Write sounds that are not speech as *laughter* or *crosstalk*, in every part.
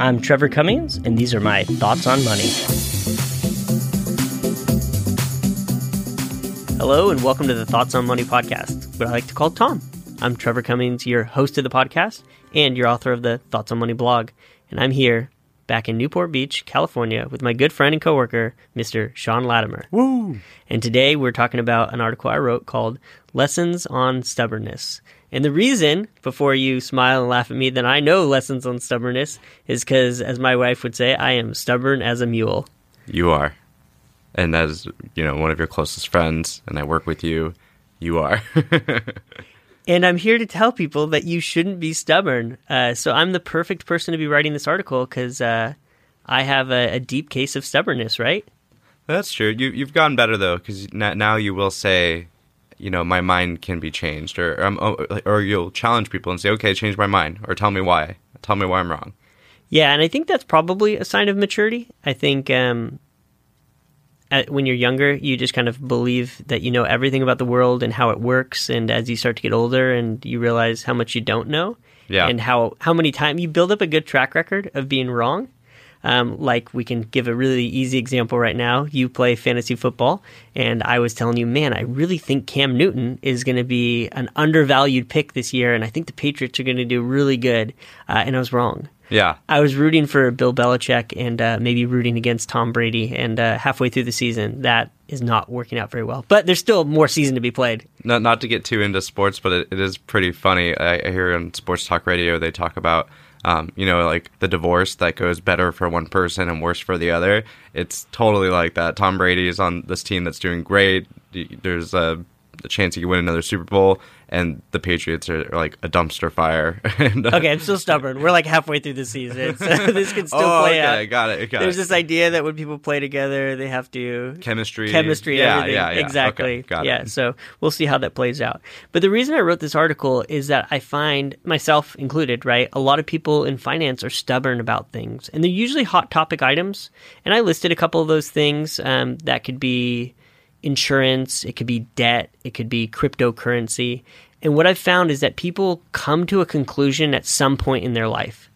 I'm Trevor Cummings, and these are my thoughts on money. Hello, and welcome to the Thoughts on Money podcast, what I like to call Tom. I'm Trevor Cummings, your host of the podcast and your author of the Thoughts on Money blog. And I'm here back in Newport Beach, California, with my good friend and coworker, Mr. Sean Latimer. Woo! And today we're talking about an article I wrote called Lessons on Stubbornness. And the reason, before you smile and laugh at me, that I know lessons on stubbornness is because, as my wife would say, I am stubborn as a mule. You are. And as, you know, one of your closest friends, and I work with you, you are. *laughs* and I'm here to tell people that you shouldn't be stubborn. Uh, so I'm the perfect person to be writing this article because uh, I have a, a, deep case of stubbornness, right? That's true. You, you've gotten better, though, because now you will say, you know my mind can be changed or um, oh, or you'll challenge people and say okay change my mind or tell me why. Tell me why i'm wrong. Yeah and i think that's probably a sign of maturity. I think um, at, when you're younger you just kind of believe that you know everything about the world and how it works and as you start to get older and you realize how much you don't know yeah. and how how many times you build up a good track record of being wrong um, like we can give a really easy example right now. You play fantasy football, and I was telling you, man, I really think Cam Newton is going to be an undervalued pick this year, and I think the Patriots are going to do really good. Uh, and I was wrong. Yeah. I was rooting for Bill Belichick and uh, maybe rooting against Tom Brady. And uh, halfway through the season, that is not working out very well. But there's still more season to be played. Not, not to get too into sports, but it, it is pretty funny. I, I hear on sports talk radio they talk about um, you know, like the divorce that goes better for one person and worse for the other. It's totally like that. Tom Brady is on this team that's doing great. There's a, a chance he could win another Super Bowl, and the Patriots are, like a dumpster fire. *laughs* and, uh, okay, I'm still stubborn. We're like halfway through the season, so *laughs* this can still oh, play okay, out. Got it. Got There's it. this idea that when people play together, they have to chemistry, chemistry, yeah, everything. yeah, yeah. exactly. Okay, yeah, it. so we'll see how that plays out. But the reason I wrote this article is that I find myself included, right? A lot of people in finance are stubborn about things, and they're usually hot topic items. And I listed a couple of those things um, that could be insurance, it could be debt, it could be cryptocurrency. And what I've found is that people come to a conclusion at some point in their life.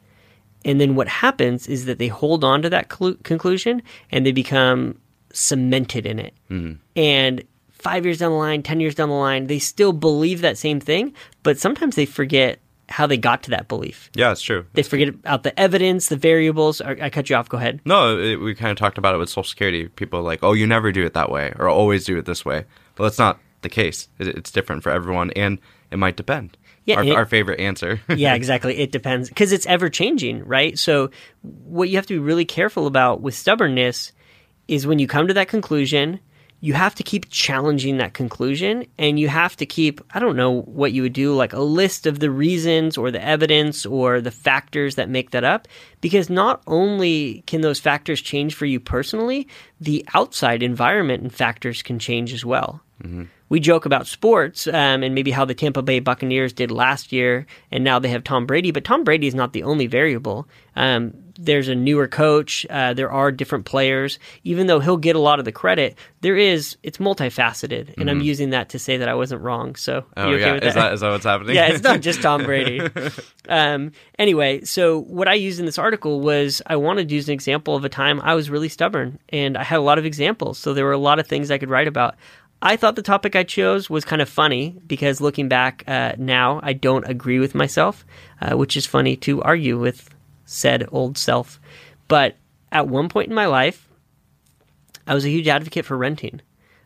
And then what happens is that they hold on to that cl- conclusion and they become cemented in it. Mm-hmm. And five years down the line, 10 years down the line, they still believe that same thing, but sometimes they forget how they got to that belief. Yeah, it's true. They forget about the evidence, the variables. I cut you off. Go ahead. No, it, we kind of talked about it with Social Security. People are like, oh, you never do it that way, or always do it this way. Well, that's not the case. It, it's different for everyone, and it might depend. Yeah, our, it, our favorite answer. *laughs* yeah, exactly. It depends because it's ever changing, right? So, what you have to be really careful about with stubbornness is when you come to that conclusion, you have to keep challenging that conclusion and you have to keep i don't know what you would do like a list of the reasons or the evidence or the factors that make that up because not only can those factors change for you personally the outside environment and factors can change as well mm-hmm. we joke about sports um, and maybe how the tampa bay buccaneers did last year and now they have tom brady but tom brady is not the only variable um, there's a newer coach. Uh, there are different players. Even though he'll get a lot of the credit, there is it's multifaceted, and mm-hmm. I'm using that to say that I wasn't wrong. So, oh okay yeah, is that? that is that what's happening? yeah, it's not just Tom *laughs* Brady. um, anyway, so what I used in this article was I wanted to use an example of a time I was really stubborn, and I had a lot of examples. So there were a lot of things I could write about. I thought the topic I chose was kind of funny because looking back uh, now, I don't agree with myself, uh, which is funny to argue with said old self. But at one point in my life, I was a huge advocate for renting.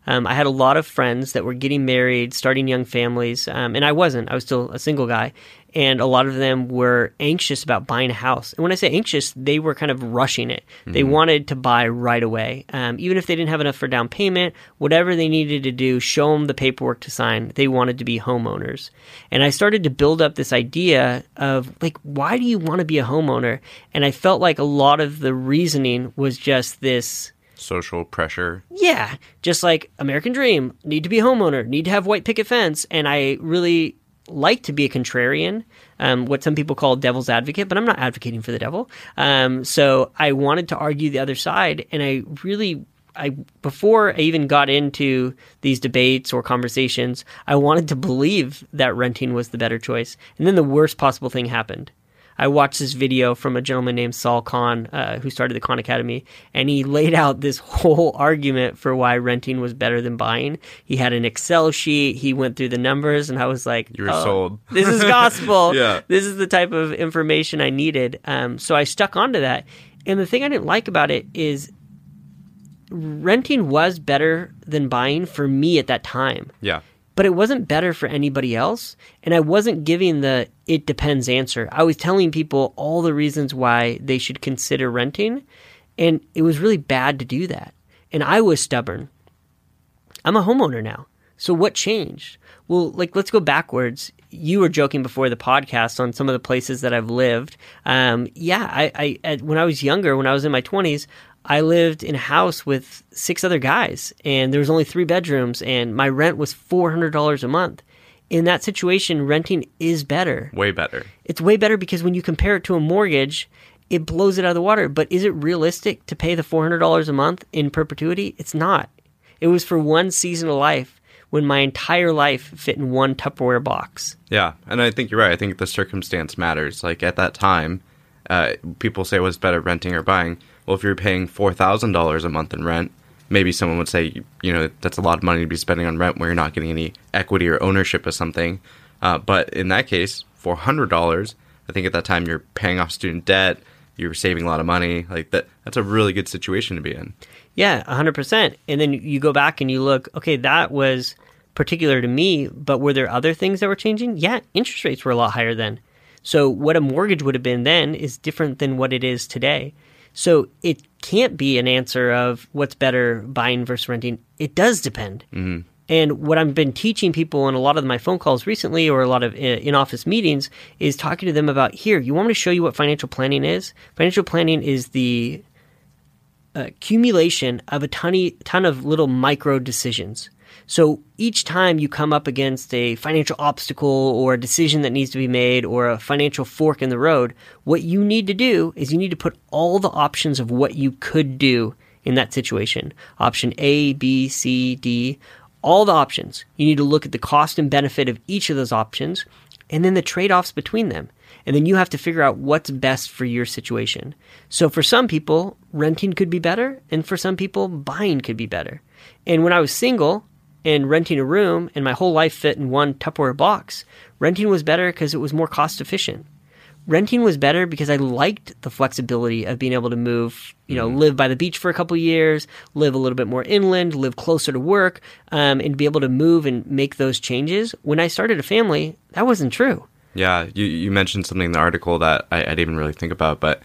Um, I had a lot of friends that were getting married, starting young families, um, and I wasn't. I was still a single guy, and a lot of them were anxious about buying a house. And when I say anxious, they were kind of rushing it. Mm-hmm. They wanted to buy right away, um, even if they didn't have enough for down payment. Whatever they needed to do, show them the paperwork to sign. They wanted to be homeowners, and I started to build up this idea of like, why do you want to be a homeowner? And I felt like a lot of the reasoning was just this social pressure. Yeah, just like American Dream, need to be a homeowner, need to have white picket fence, and I really like to be a contrarian, um, what some people call devil's advocate, but I'm not advocating for the devil. Um, so I wanted to argue the other side, and I really. I before I even got into these debates or conversations, I wanted to believe that renting was the better choice. And then the worst possible thing happened. I watched this video from a gentleman named Sal Khan, uh, who started the Khan Academy, and he laid out this whole argument for why renting was better than buying. He had an Excel sheet. He went through the numbers, and I was like, "You're "Oh, sold." This is *laughs* gospel. Yeah. This is the type of information I needed. Um, so I stuck onto that. And the thing I didn't like about it is renting was better than buying for me at that time Yeah. But it wasn't better for anybody else. And I wasn't giving the it depends answer. I was telling people all the reasons why they should consider renting. And it was really bad to do that. And I was stubborn. I'm a homeowner now. So what changed? Well, like, let's go backwards. You were joking before the podcast on some of the places that I've lived. Um, yeah, I, I when I was younger, when I was in my 20s, I lived in a house with six other guys, and there was only three bedrooms, and my rent was four hundred dollars a month. In that situation, renting is better. Way better. It's way better because when you compare it to a mortgage, it blows it out of the water. But is it realistic to pay the four hundred dollars a month in perpetuity? It's not. It was for one season of life when my entire life fit in one Tupperware box. Yeah, and I think you're right. I think the circumstance matters. Like at that time, uh, people say what's better, renting or buying. Well, if you're paying four thousand dollars a month in rent, maybe someone would say, you know, that's a lot of money to be spending on rent where you're not getting any equity or ownership of something. Uh, but in that case, four hundred dollars, I think at that time you're paying off student debt, you're saving a lot of money. Like that, that's a really good situation to be in. Yeah, 100%. And then you go back and you look, okay, that was particular to me, but were there other things that were changing? Yeah, interest rates were a lot higher then. So what a mortgage would have been then is different than what it is today. So it can't be an answer of what's better buying versus renting. It does depend. Mm-hmm. And what I've been teaching people in a lot of my phone calls recently or a lot of uh, in office meetings is talking to them about here, you want me to show you what financial planning is? Financial planning is the uh, accumulation of a ton, ton of little micro decisions. So each time you come up against a financial obstacle or a decision that needs to be made or a financial fork in the road, what you need to do is you need to put all the options of what you could do in that situation. Option A, B, C, D, all the options. You need to look at the cost and benefit of each of those options and then the trade offs between them. And then you have to figure out what's best for your situation. So for some people, renting could be better, and for some people, buying could be better. And when I was single and renting a room and my whole life fit in one Tupperware box, renting was better because it was more cost efficient. Renting was better because I liked the flexibility of being able to move, you know, live by the beach for a couple years, live a little bit more inland, live closer to work, um, and be able to move and make those changes. When I started a family, that wasn't true. Yeah, you, you mentioned something in the article that I, I didn't even really think about, but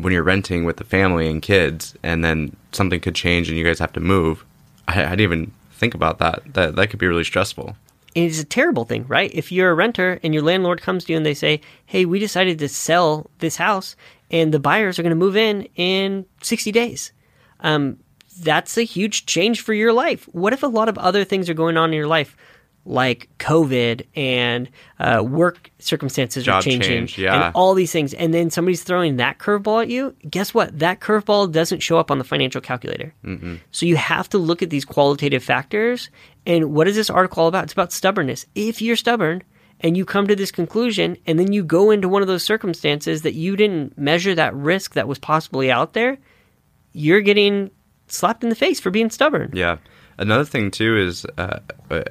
when you're renting with the family and kids, and then something could change and you guys have to move, I, I didn't even think about that. That that could be really stressful. And it's a terrible thing, right? If you're a renter and your landlord comes to you and they say, "Hey, we decided to sell this house, and the buyers are going to move in in 60 days," um, that's a huge change for your life. What if a lot of other things are going on in your life? Like COVID and uh, work circumstances Job are changing, change, yeah. and all these things, and then somebody's throwing that curveball at you. Guess what? That curveball doesn't show up on the financial calculator. Mm-hmm. So you have to look at these qualitative factors. And what is this article all about? It's about stubbornness. If you're stubborn and you come to this conclusion, and then you go into one of those circumstances that you didn't measure that risk that was possibly out there, you're getting slapped in the face for being stubborn. Yeah. Another thing too is uh,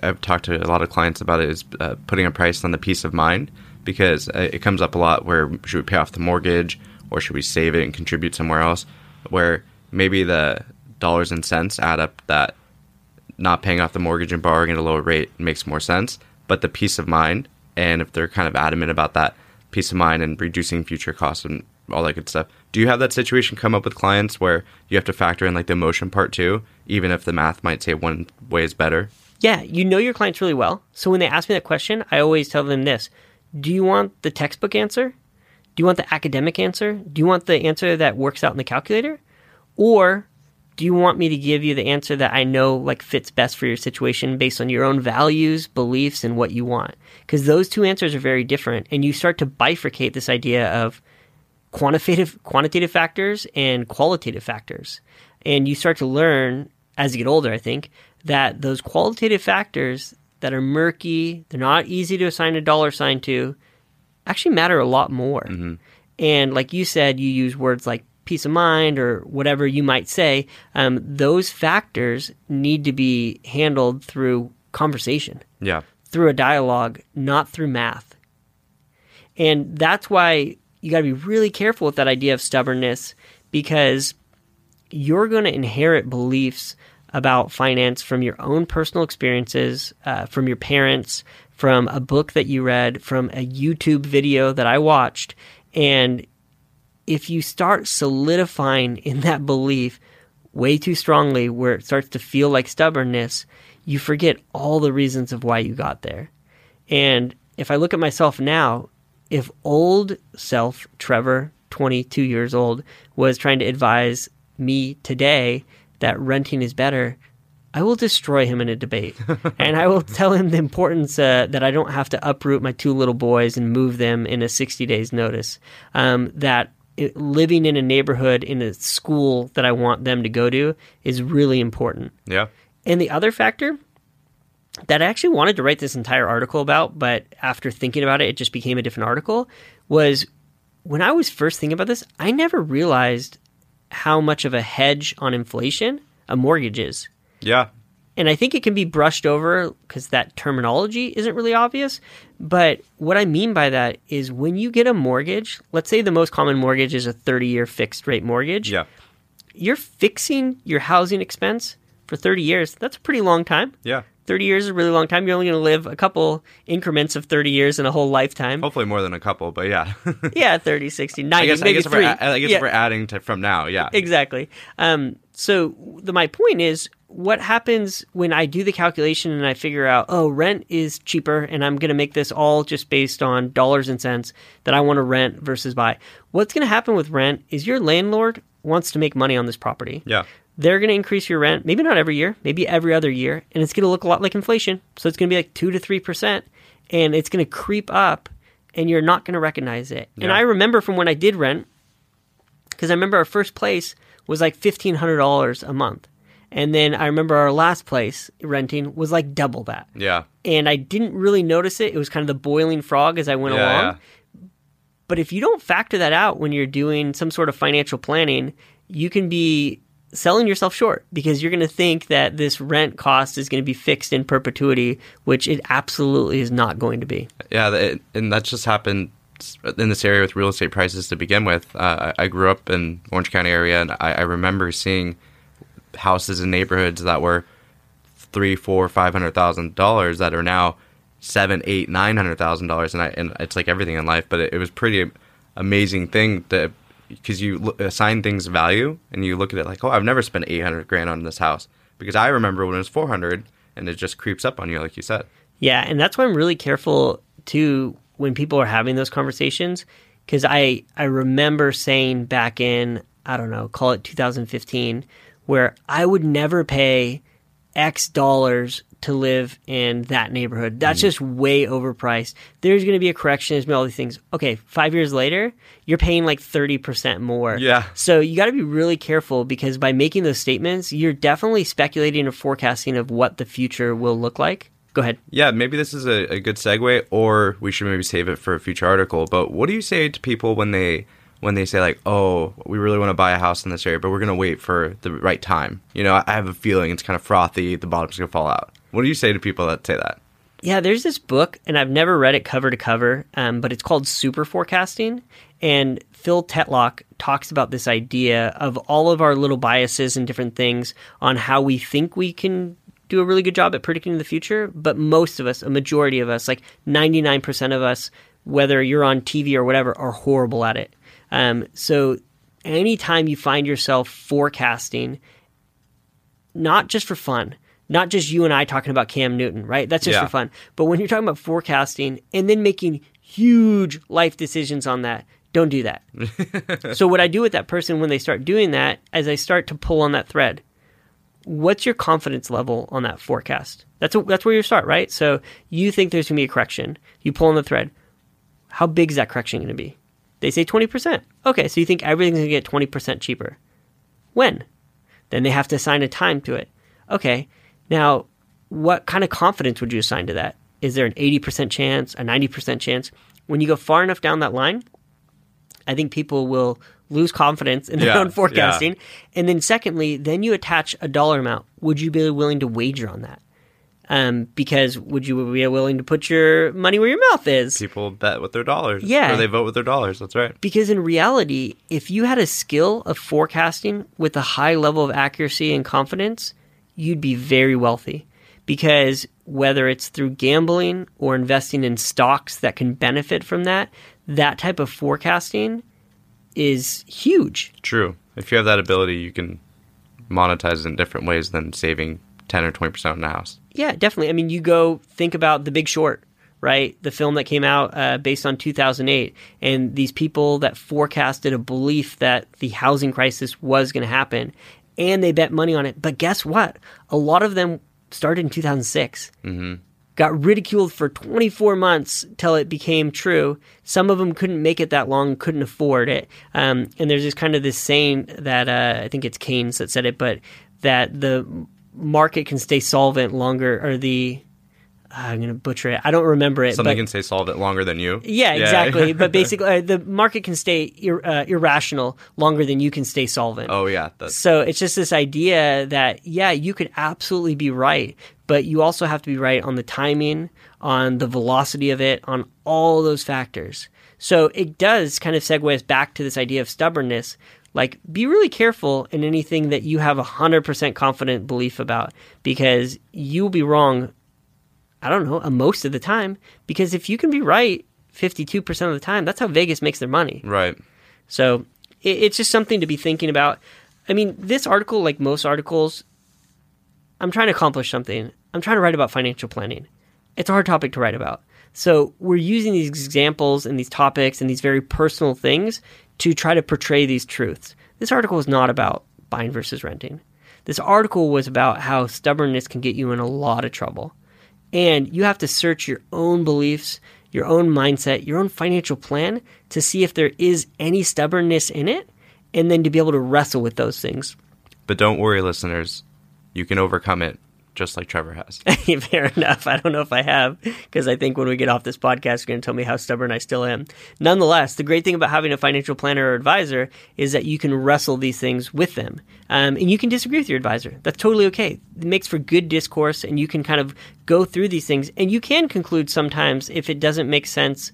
I've talked to a lot of clients about it is uh, putting a price on the peace of mind because uh, it comes up a lot where should we pay off the mortgage or should we save it and contribute somewhere else where maybe the dollars and cents add up that not paying off the mortgage and borrowing at a lower rate makes more sense but the peace of mind and if they're kind of adamant about that peace of mind and reducing future costs and all that good stuff. Do you have that situation come up with clients where you have to factor in like the emotion part too, even if the math might say one way is better? Yeah, you know your clients really well. So when they ask me that question, I always tell them this Do you want the textbook answer? Do you want the academic answer? Do you want the answer that works out in the calculator? Or do you want me to give you the answer that I know like fits best for your situation based on your own values, beliefs, and what you want? Because those two answers are very different, and you start to bifurcate this idea of quantitative quantitative factors and qualitative factors. And you start to learn as you get older, I think, that those qualitative factors that are murky, they're not easy to assign a dollar sign to, actually matter a lot more. And like you said, you use words like peace of mind or whatever you might say. Um, those factors need to be handled through conversation, Yeah. through a dialogue, not through math. And that's why you got to be really careful with that idea of stubbornness because you're going to inherit beliefs about finance from your own personal experiences, uh, from your parents, from a book that you read, from a YouTube video that I watched. And if you start solidifying in that belief way too strongly, where it starts to feel like stubbornness, you forget all the reasons of why you got there. And if I look at myself now, if old self, Trevor, 22 years old, was trying to advise me today that renting is better, I will destroy him in a debate. *laughs* and I will tell him the importance uh, that I don't have to uproot my two little boys and move them in a 60 days notice. Um, that it, living in a neighborhood, in a school that I want them to go to is really important. Yeah. And the other factor that I actually wanted to write this entire article about, but after thinking about it, it just became a different article, was when I was first thinking about this, I never realized how much of a hedge on inflation a mortgage is. Yeah. And I think it can be brushed over because that terminology isn't really obvious. But what I mean by that is when you get a mortgage, let's say the most common mortgage is a 30 year fixed rate mortgage Yeah. you're fixing your housing expense for 30 years. That's a pretty long time. Yeah. 30 years is a really long time. You're only going to live a couple increments of 30 years in a whole lifetime. Hopefully more than a couple, but yeah. *laughs* Yeah, 30, 60, 90, I guess, I maybe guess, if we're, three. I guess Yeah, if we're adding to from now, yeah. exactly. Um, so the, my point is, what happens when I do the calculation and I figure out, oh, rent is cheaper, and I'm going to make this all just based on dollars and cents that I want to rent versus buy. What's going to happen with rent is your landlord wants to make money on this property. Yeah. They're going to increase your rent, maybe not every year, maybe every other year, and it's going to look a lot like inflation. So it's going to be like 2 to 3%, and it's going to creep up, and you're not going to recognize it. And I remember from when I did rent, because I remember our first place was like $1,500 a month. And then I remember our last place renting was like double that. Yeah. And I didn't really notice it. It was kind of the boiling frog as I went Yeah, along. yeah. But if you don't factor that out when you're doing some sort of financial planning, you can be selling yourself short because you're going to think that this rent cost is going to be fixed in perpetuity, which it absolutely is not going to be. Yeah, and that's just happened in this area with real estate prices to begin with. Uh, I grew up in Orange County area, and I, I remember seeing houses in neighborhoods that were three, four, five hundred thousand dollars that are now seven, eight, nine hundred thousand dollars, and I and it's like everything in life, but it, it was pretty amazing thing to because you assign things value and you look at it like, oh, I've never spent eight hundred grand on this house because I remember when it was four hundred, and it just creeps up on you, like you said. Yeah, and that's why I'm really careful too when people are having those conversations because I I remember saying back in I don't know, call it 2015, where I would never pay X dollars to live in that neighborhood. That's mm. just way overpriced. There's going to be a correction. There's going to be all these things. Okay, five years later, you're paying like 30% more. Yeah. So you got to be really careful because by making those statements, you're definitely speculating or forecasting of what the future will look like. Go ahead. Yeah, maybe this is a, a good segue, or we should maybe save it for a future article. But what do you say to people when they when they say like, "Oh, we really want to buy a house in this area, but we're gonna wait for the right time"? You know, I have a feeling it's kind of frothy. The bottom's gonna fall out. What do you say to people that say that? Yeah, there's this book, and I've never read it cover to cover, um, but it's called Super Forecasting. And Phil Tetlock talks about this idea of all of our little biases and different things on how we think we can do a really good job at predicting the future. But most of us, a majority of us, like 99% of us, whether you're on TV or whatever, are horrible at it. Um, so anytime you find yourself forecasting, not just for fun, not just you and I talking about Cam Newton, right? That's just Yeah. for fun. But when you're talking about forecasting and then making huge life decisions on that, don't do that. *laughs* so what I do with that person when they start doing that is I start to pull on that thread. What's your confidence level on that forecast? That's a, that's where you start, right? So you think there's going to be a correction. You pull on the thread. How big is that correction going to be? They say 20%. Okay, so you think everything's going to get 20% cheaper. When? Then they have to assign a time to it. Okay, now what kind of confidence would you assign to that? Is there an 80% chance, a 90% chance? When you go far enough down that line, I think people will lose confidence in their Yeah, own forecasting. And then, secondly, then you attach a dollar amount. Would you be willing to wager on that? Um, because would you be willing to put your money where your mouth is? People bet with their dollars. Yeah. Or they vote with their dollars. That's right. Because in reality, if you had a skill of forecasting with a high level of accuracy and confidence, you'd be very wealthy. Because whether it's through gambling or investing in stocks that can benefit from that, that type of forecasting is huge. True. If you have that ability, you can monetize it in different ways than saving 10 or 20% on the house. Yeah, definitely. I mean, you go think about The Big Short, right? The film that came out uh, based on 2008, and these people that forecasted a belief that the housing crisis was going to happen, and they bet money on it. But guess what? A lot of them started in 2006. Mm-hmm. Got ridiculed for 24 months till it became true. Some of them couldn't make it that long, couldn't afford it. Um, and there's this kind of this saying that uh, I think it's Keynes that said it, but that the market can stay solvent longer, or the I'm going to butcher it. I don't remember it. Something but, can stay solvent longer than you. yeah, exactly. *laughs* but basically, uh, the market can stay ir- uh, irrational longer than you can stay solvent. oh, yeah. That's, So it's just this idea that, yeah, you could absolutely be right, but you also have to be right on the timing, on the velocity of it, on all those factors. So it does kind of segue us back to this idea of stubbornness. Like, be really careful in anything that you have a 100% confident belief about because you'll be wrong, I don't know, most of the time. Because if you can be right 52% of the time, that's how Vegas makes their money. right. So it, it's just something to be thinking about. I mean, this article, like most articles, I'm trying to accomplish something. I'm trying to write about financial planning. It's a hard topic to write about. So we're using these examples and these topics and these very personal things to try to portray these truths. This article is not about buying versus renting. This article was about how stubbornness can get you in a lot of trouble. And you have to search your own beliefs, your own mindset, your own financial plan to see if there is any stubbornness in it, and then to be able to wrestle with those things. But don't worry, listeners. You can overcome it just like Trevor has. *laughs* Fair enough. I don't know if I have, because I think when we get off this podcast, you're going to tell me how stubborn I still am. Nonetheless, the great thing about having a financial planner or advisor is that you can wrestle these things with them. Um, and you can disagree with your advisor. That's totally okay. It makes for good discourse, and you can kind of go through these things. And you can conclude sometimes if it doesn't make sense,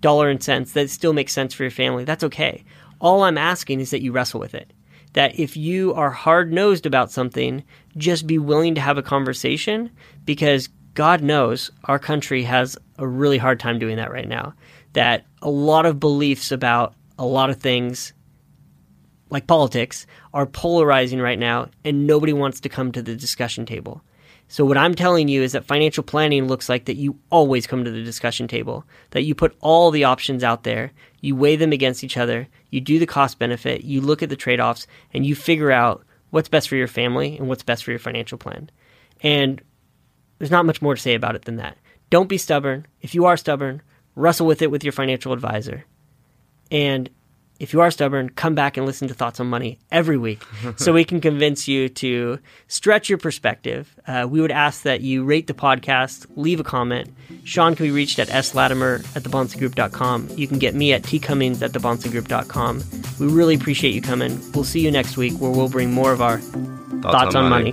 dollar and cents, that still makes sense for your family. That's okay. All I'm asking is that you wrestle with it that if you are hard nosed about something, just be willing to have a conversation because God knows our country has a really hard time doing that right now. That a lot of beliefs about a lot of things, like politics, are polarizing right now, and nobody wants to come to the discussion table. So, what I'm telling you is that financial planning looks like that you always come to the discussion table, that you put all the options out there, you weigh them against each other, you do the cost benefit, you look at the trade offs, and you figure out what's best for your family and what's best for your financial plan. And there's not much more to say about it than that. Don't be stubborn. If you are stubborn, wrestle with it with your financial advisor. And if you are stubborn, come back and listen to Thoughts on Money every week *laughs* so we can convince you to stretch your perspective. Uh, we would ask that you rate the podcast, leave a comment. Sean can be reached at slatimer at thebahnsengroup.com. You can get me at tcummings at thebahnsengroup.com. We really appreciate you coming. We'll see you next week where we'll bring more of our Thoughts, thoughts, on, money.